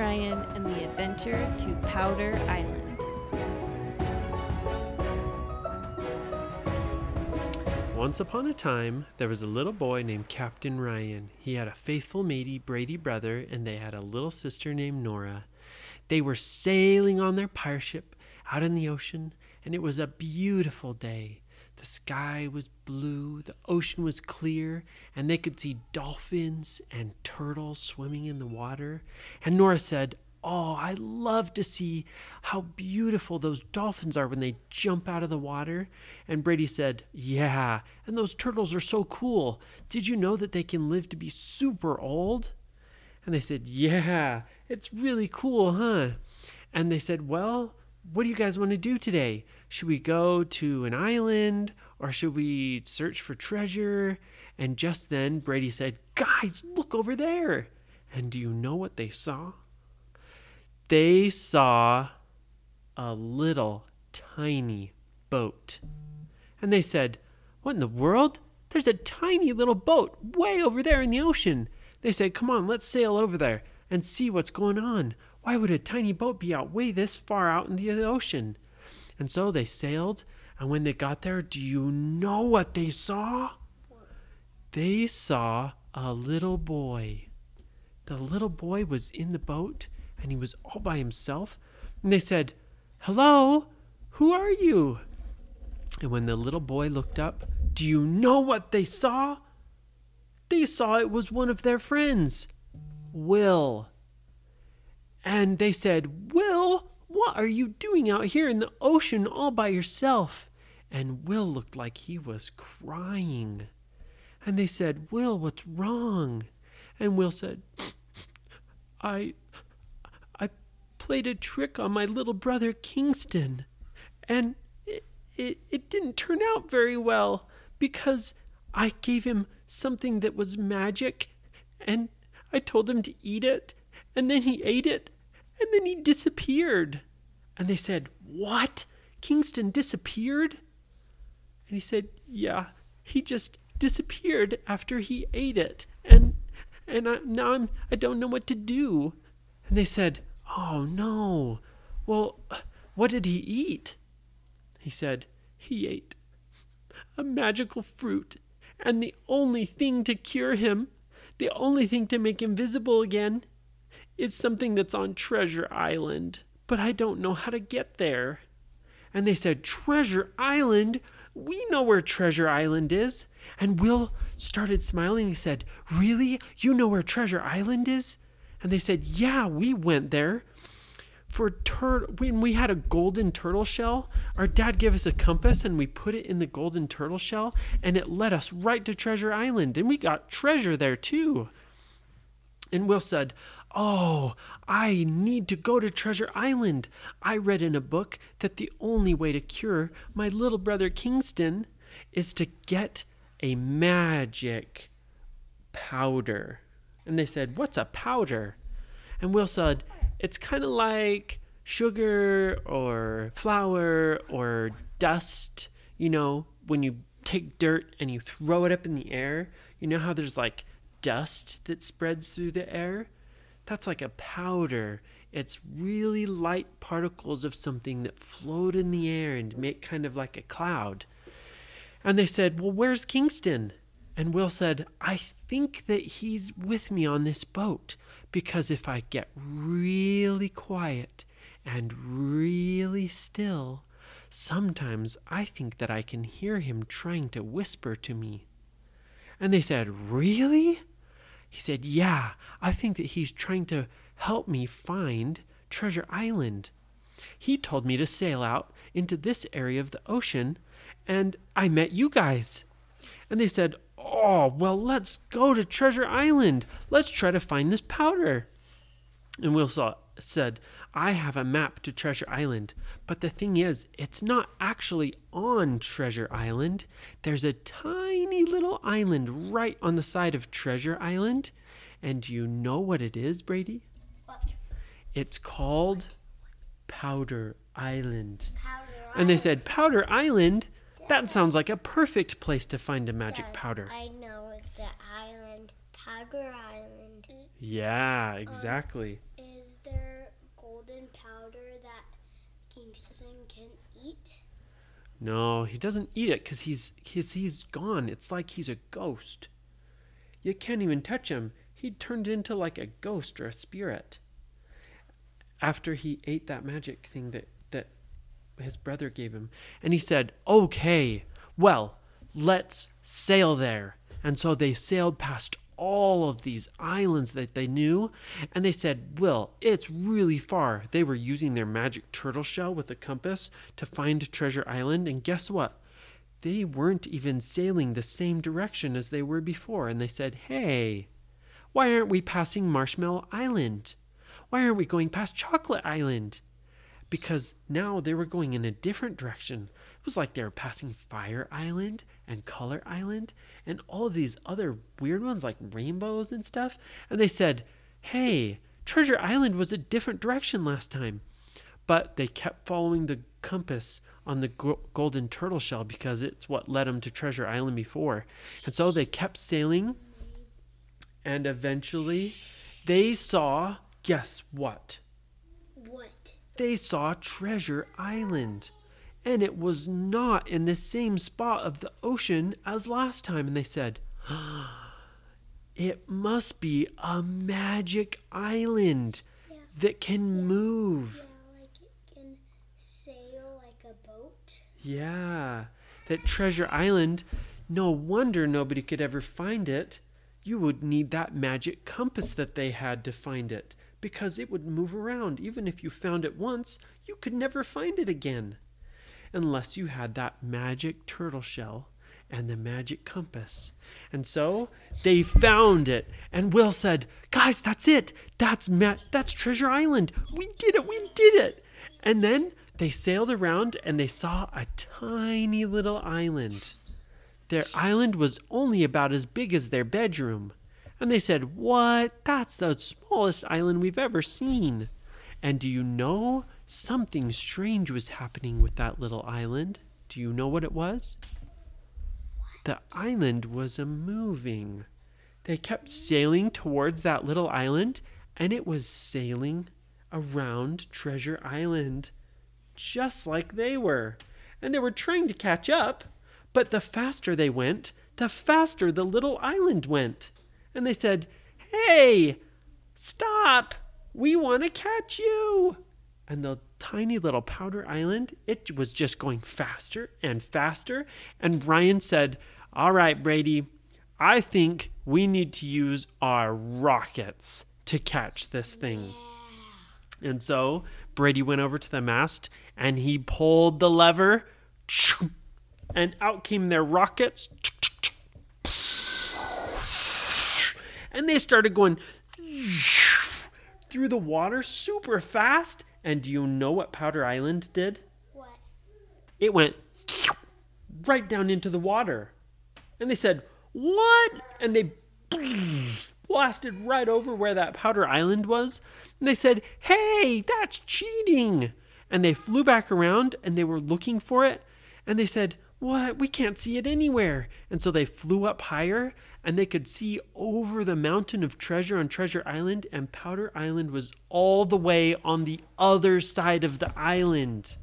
Ryan and the Adventure to Powder Island. Once upon a time, there was a little boy named Captain Ryan. He had a faithful matey, Brady brother, and they had a little sister named Nora. They were sailing on their pirate ship out in the ocean, and it was a beautiful day. The sky was blue, the ocean was clear, and they could see dolphins and turtles swimming in the water. And Nora said, Oh, I love to see how beautiful those dolphins are when they jump out of the water. And Brady said, Yeah, and those turtles are so cool. Did you know that they can live to be super old? And they said, Yeah, it's really cool, huh? And they said, Well, what do you guys want to do today? Should we go to an island or should we search for treasure? And just then Brady said, Guys, look over there. And do you know what they saw? they saw a little tiny boat. And they said, What in the world? There's a tiny little boat way over there in the ocean. They said, Come on, let's sail over there and see what's going on. Why would a tiny boat be out way this far out in the ocean? And so they sailed, and when they got there, do you know what they saw? They saw a little boy. The little boy was in the boat and he was all by himself. And they said, Hello, who are you? And when the little boy looked up, do you know what they saw? They saw it was one of their friends, Will. And they said, Will, what are you doing out here in the ocean all by yourself? And Will looked like he was crying. And they said, Will, what's wrong? And Will said, I I played a trick on my little brother Kingston, and it, it, it didn't turn out very well because I gave him something that was magic, and I told him to eat it, and then he ate it, and then he disappeared. And they said, What? Kingston disappeared? And he said, Yeah, he just disappeared after he ate it. And and I, now I'm I don't know what to do. And they said, Oh, no. Well, what did he eat? He said, He ate a magical fruit, and the only thing to cure him, the only thing to make him visible again, is something that's on Treasure Island. But I don't know how to get there. And they said, Treasure Island? We know where Treasure Island is. And Will started smiling. He said, Really? You know where Treasure Island is? And they said, Yeah, we went there. For tur- when we had a golden turtle shell, our dad gave us a compass and we put it in the golden turtle shell and it led us right to Treasure Island and we got treasure there too. And Will said, Oh, I need to go to Treasure Island. I read in a book that the only way to cure my little brother Kingston is to get a magic powder. And they said, What's a powder? And Will said, It's kind of like sugar or flour or dust. You know, when you take dirt and you throw it up in the air, you know how there's like dust that spreads through the air? That's like a powder. It's really light particles of something that float in the air and make kind of like a cloud. And they said, Well, where's Kingston? And Will said, I think that he's with me on this boat because if I get really quiet and really still, sometimes I think that I can hear him trying to whisper to me. And they said, Really? He said, Yeah, I think that he's trying to help me find Treasure Island. He told me to sail out into this area of the ocean, and I met you guys. And they said, Oh, well, let's go to Treasure Island. Let's try to find this powder. And Will saw, said, I have a map to Treasure Island, but the thing is, it's not actually on Treasure Island. There's a tiny little island right on the side of Treasure Island. And do you know what it is, Brady? What? It's called Powder Island. Powder Island. And they said, Powder Island? That sounds like a perfect place to find a magic powder. I know it's the island, Powder Island. Yeah, exactly. And Kingston can eat? No, he doesn't eat it because he's he's he's gone. It's like he's a ghost. You can't even touch him. He turned into like a ghost or a spirit. After he ate that magic thing that that his brother gave him, and he said, "Okay, well, let's sail there." And so they sailed past all of these islands that they knew, and they said, Will, it's really far. They were using their magic turtle shell with a compass to find Treasure Island, and guess what? They weren't even sailing the same direction as they were before, and they said, Hey, why aren't we passing Marshmallow Island? Why aren't we going past Chocolate Island? Because now they were going in a different direction. It was like they were passing Fire Island and Color Island and all of these other weird ones like rainbows and stuff. And they said, hey, Treasure Island was a different direction last time. But they kept following the compass on the golden turtle shell because it's what led them to Treasure Island before. And so they kept sailing. And eventually they saw, guess what? They saw Treasure Island and it was not in the same spot of the ocean as last time. And they said, It must be a magic island Yeah. that can move. Yeah, like it can sail like a boat. Yeah, that Treasure Island. No wonder nobody could ever find it. You would need that magic compass that they had to find it because it would move around. Even if you found it once, you could never find it again unless you had that magic turtle shell and the magic compass. And so they found it. And Will said, "Guys, that's it. That's Ma- that's Treasure Island. We did it. We did it." And then they sailed around and they saw a tiny little island. Their island was only about as big as their bedroom. And they said, What? That's the smallest island we've ever seen. And do you know something strange was happening with that little island? Do you know what it was? The island was a moving. They kept sailing towards that little island, and it was sailing around Treasure Island, just like they were. And they were trying to catch up, but the faster they went, the faster the little island went. And they said, Hey, stop! We want to catch you! And the tiny little powder island, it was just going faster and faster. And Ryan said, All right, Brady, I think we need to use our rockets to catch this thing. And so Brady went over to the mast and he pulled the lever, and out came their rockets. And they started going through the water super fast. And do you know what Powder Island did? What? It went right down into the water. And they said, What? And they blasted right over where that Powder Island was. And they said, Hey, that's cheating. And they flew back around and they were looking for it. And they said, What? We can't see it anywhere. And so they flew up higher and they could see over the mountain of treasure on Treasure Island. And Powder Island was all the way on the other side of the island.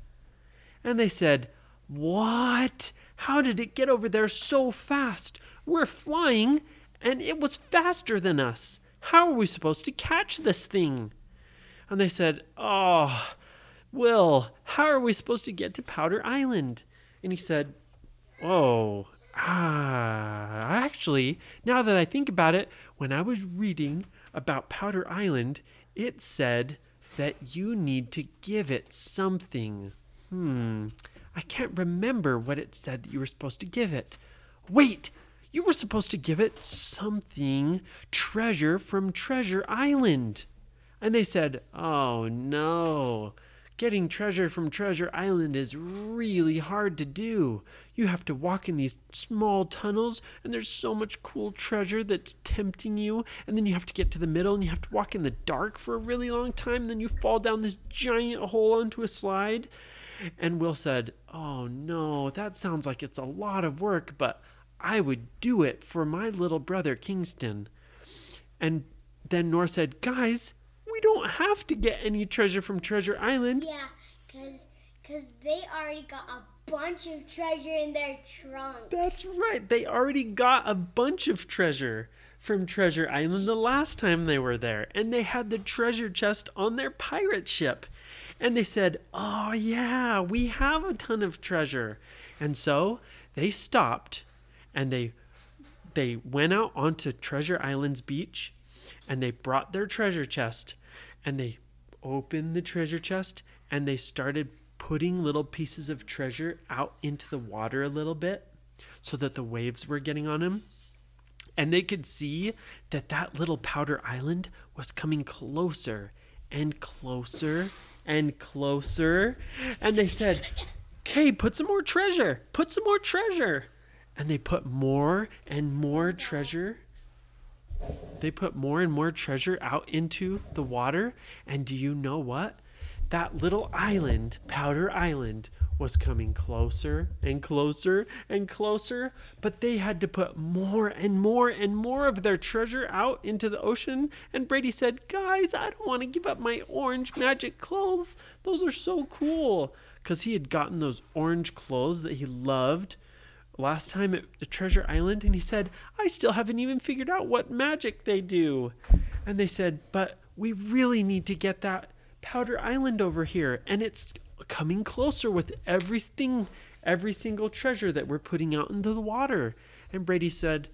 And they said, What? How did it get over there so fast? We're flying, and it was faster than us. How are we supposed to catch this thing? And they said, ah, Oh, Will, how are we supposed to get to Powder Island? And he said, Oh, ah, actually, now that I think about it, when I was reading about Powder Island, it said that you need to give it something. Hmm, I can't remember what it said that you were supposed to give it. Wait, you were supposed to give it something treasure from Treasure Island. And they said, Oh no, getting treasure from Treasure Island is really hard to do. You have to walk in these small tunnels, and there's so much cool treasure that's tempting you. And then you have to get to the middle, and you have to walk in the dark for a really long time. And then you fall down this giant hole onto a slide. And Will said, Oh no, that sounds like it's a lot of work, but I would do it for my little brother Kingston. And then Nora said, Guys, we don't have to get any treasure from Treasure Island. Yeah, because Because they already got a bunch of treasure in their trunk. That's right. They already got a bunch of treasure from Treasure Island the last time they were there, and they had the treasure chest on their pirate ship. And they said, Oh, yeah, we have a ton of treasure. And so they stopped and they they went out onto Treasure Island's beach and they brought their treasure chest and they opened the treasure chest and they started putting little pieces of treasure out into the water a little bit so that the waves were getting on them and they could see that that little powder island was coming closer and closer and closer. And they said okay put some more treasure put some more treasure. And they put more and more treasure they put more and more treasure out into the water and do you know what that little island, Powder Island, was coming closer and closer and closer, but they had to put more and more and more of their treasure out into the ocean. And Brady said, Guys, I don't want to give up my orange magic clothes. Those are so cool. Because he had gotten those orange clothes that he loved last time at the Treasure Island, and he said, I still haven't even figured out what magic they do. And they said, But we really need to get that Powder Island over here, and it's coming closer with everything, every single treasure that we're putting out into the water. And Brady said,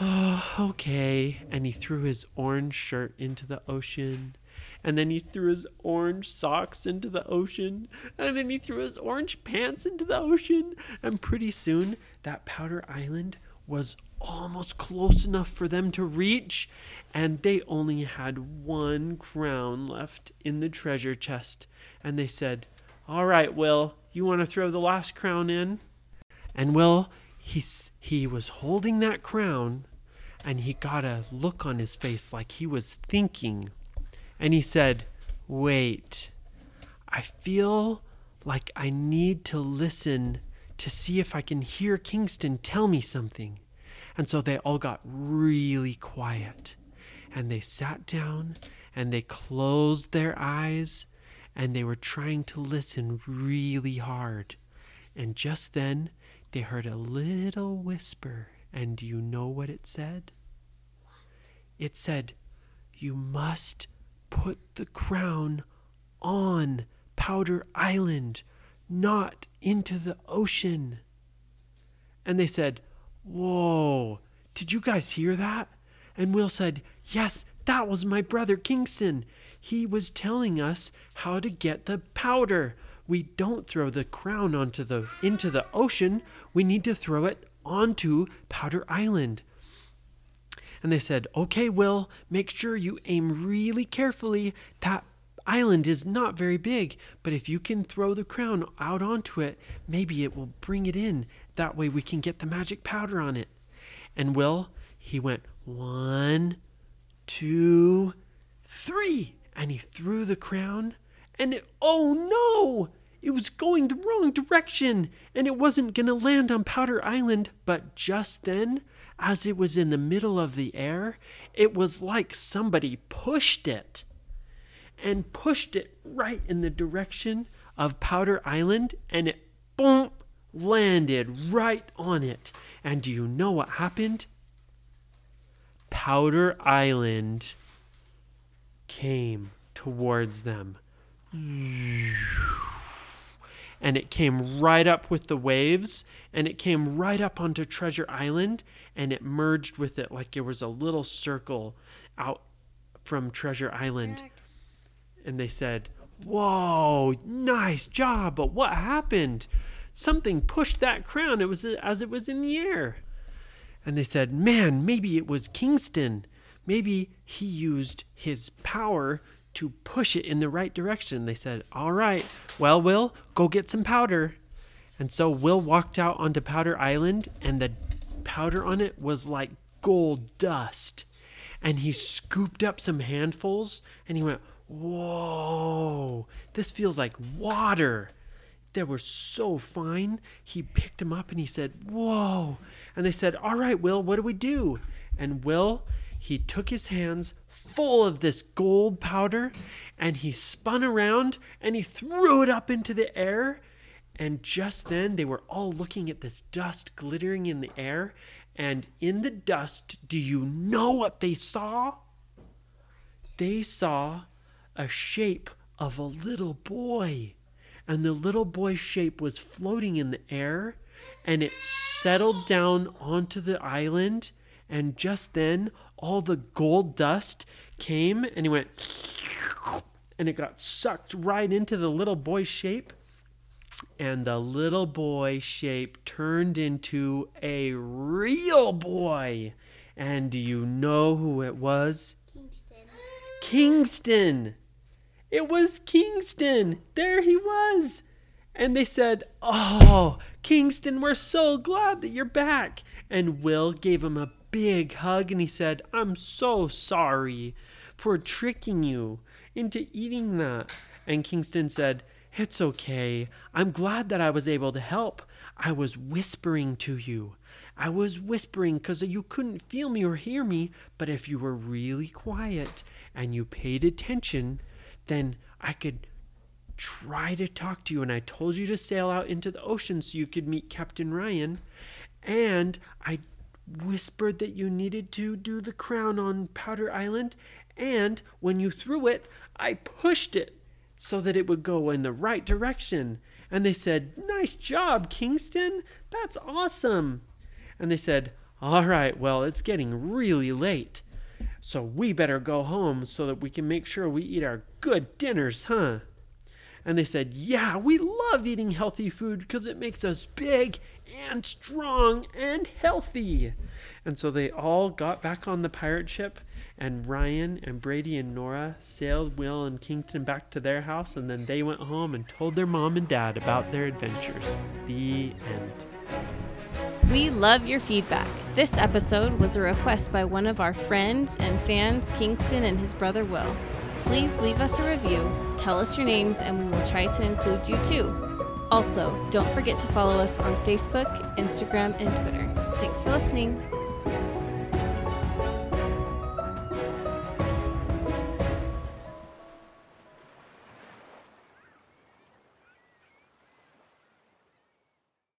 Oh, okay. And he threw his orange shirt into the ocean. And then he threw his orange socks into the ocean. And then he threw his orange pants into the ocean. And pretty soon, that Powder Island was almost close enough for them to reach, and they only had one crown left in the treasure chest. And they said, All right, Will, you want to throw the last crown in? And Will, he, he was holding that crown, and he got a look on his face like he was thinking. And he said, Wait, I feel like I need to listen to see if I can hear Kingston tell me something. And so they all got really quiet and they sat down and they closed their eyes and they were trying to listen really hard. And just then they heard a little whisper. And do you know what it said? It said, You must put the crown on Powder Island, not into the ocean. And they said, Whoa, did you guys hear that? And Will said, Yes, that was my brother Kingston. He was telling us how to get the powder. We don't throw the crown onto the into the ocean. We need to throw it onto Powder Island. And they said, "Okay, Will, make sure you aim really carefully. That island is not very big, but if you can throw the crown out onto it, maybe it will bring it in. That way we can get the magic powder on it." And Will, he went one, two, three. And he threw the crown, and it, oh no! It was going the wrong direction, and it wasn't going to land on Powder Island. But just then, as it was in the middle of the air, it was like somebody pushed it and pushed it right in the direction of Powder Island, and it boom landed right on it. And do you know what happened? Powder Island came towards them. And it came right up with the waves, and it came right up onto Treasure Island, and it merged with it like there was a little circle out from Treasure Island. And they said, Whoa, nice job, but what happened? Something pushed that crown. It was as it was in the air. And they said, Man, maybe it was Kingston. Maybe he used his power to push it in the right direction. They said, All right, well, Will, go get some powder. And so Will walked out onto Powder Island, and the powder on it was like gold dust. And he scooped up some handfuls and he went, Whoa, this feels like water. They were so fine. He picked them up and he said, Whoa. And they said, All right, Will, what do we do? And Will, he took his hands full of this gold powder and he spun around and he threw it up into the air. And just then they were all looking at this dust glittering in the air. And in the dust, do you know what they saw? They saw a shape of a little boy. And the little boy's shape was floating in the air and it settled down onto the island. And just then, all the gold dust came and he went, and it got sucked right into the little boy's shape. And the little boy shape turned into a real boy. And do you know who it was? Kingston. Kingston. It was Kingston. There he was. And they said, Oh, Kingston, we're so glad that you're back. And Will gave him a big hug and he said, I'm so sorry for tricking you into eating that. And Kingston said, It's okay. I'm glad that I was able to help. I was whispering to you. I was whispering because you couldn't feel me or hear me, but if you were really quiet and you paid attention, then I could try to talk to you. And I told you to sail out into the ocean so you could meet Captain Ryan. And I whispered that you needed to do the crown on Powder Island. And when you threw it, I pushed it so that it would go in the right direction. And they said, Nice job, Kingston. That's awesome. And they said, All right, well, it's getting really late. So we better go home so that we can make sure we eat our good dinners, huh? And they said, Yeah, we love eating healthy food because it makes us big and strong and healthy. And so they all got back on the pirate ship, and Ryan and Brady and Nora sailed Will and Kingston back to their house, and then they went home and told their mom and dad about their adventures. The end. We love your feedback. This episode was a request by one of our friends and fans, Kingston and his brother Will. Please leave us a review, tell us your names, and we will try to include you too. Also, don't forget to follow us on Facebook, Instagram, and Twitter. Thanks for listening.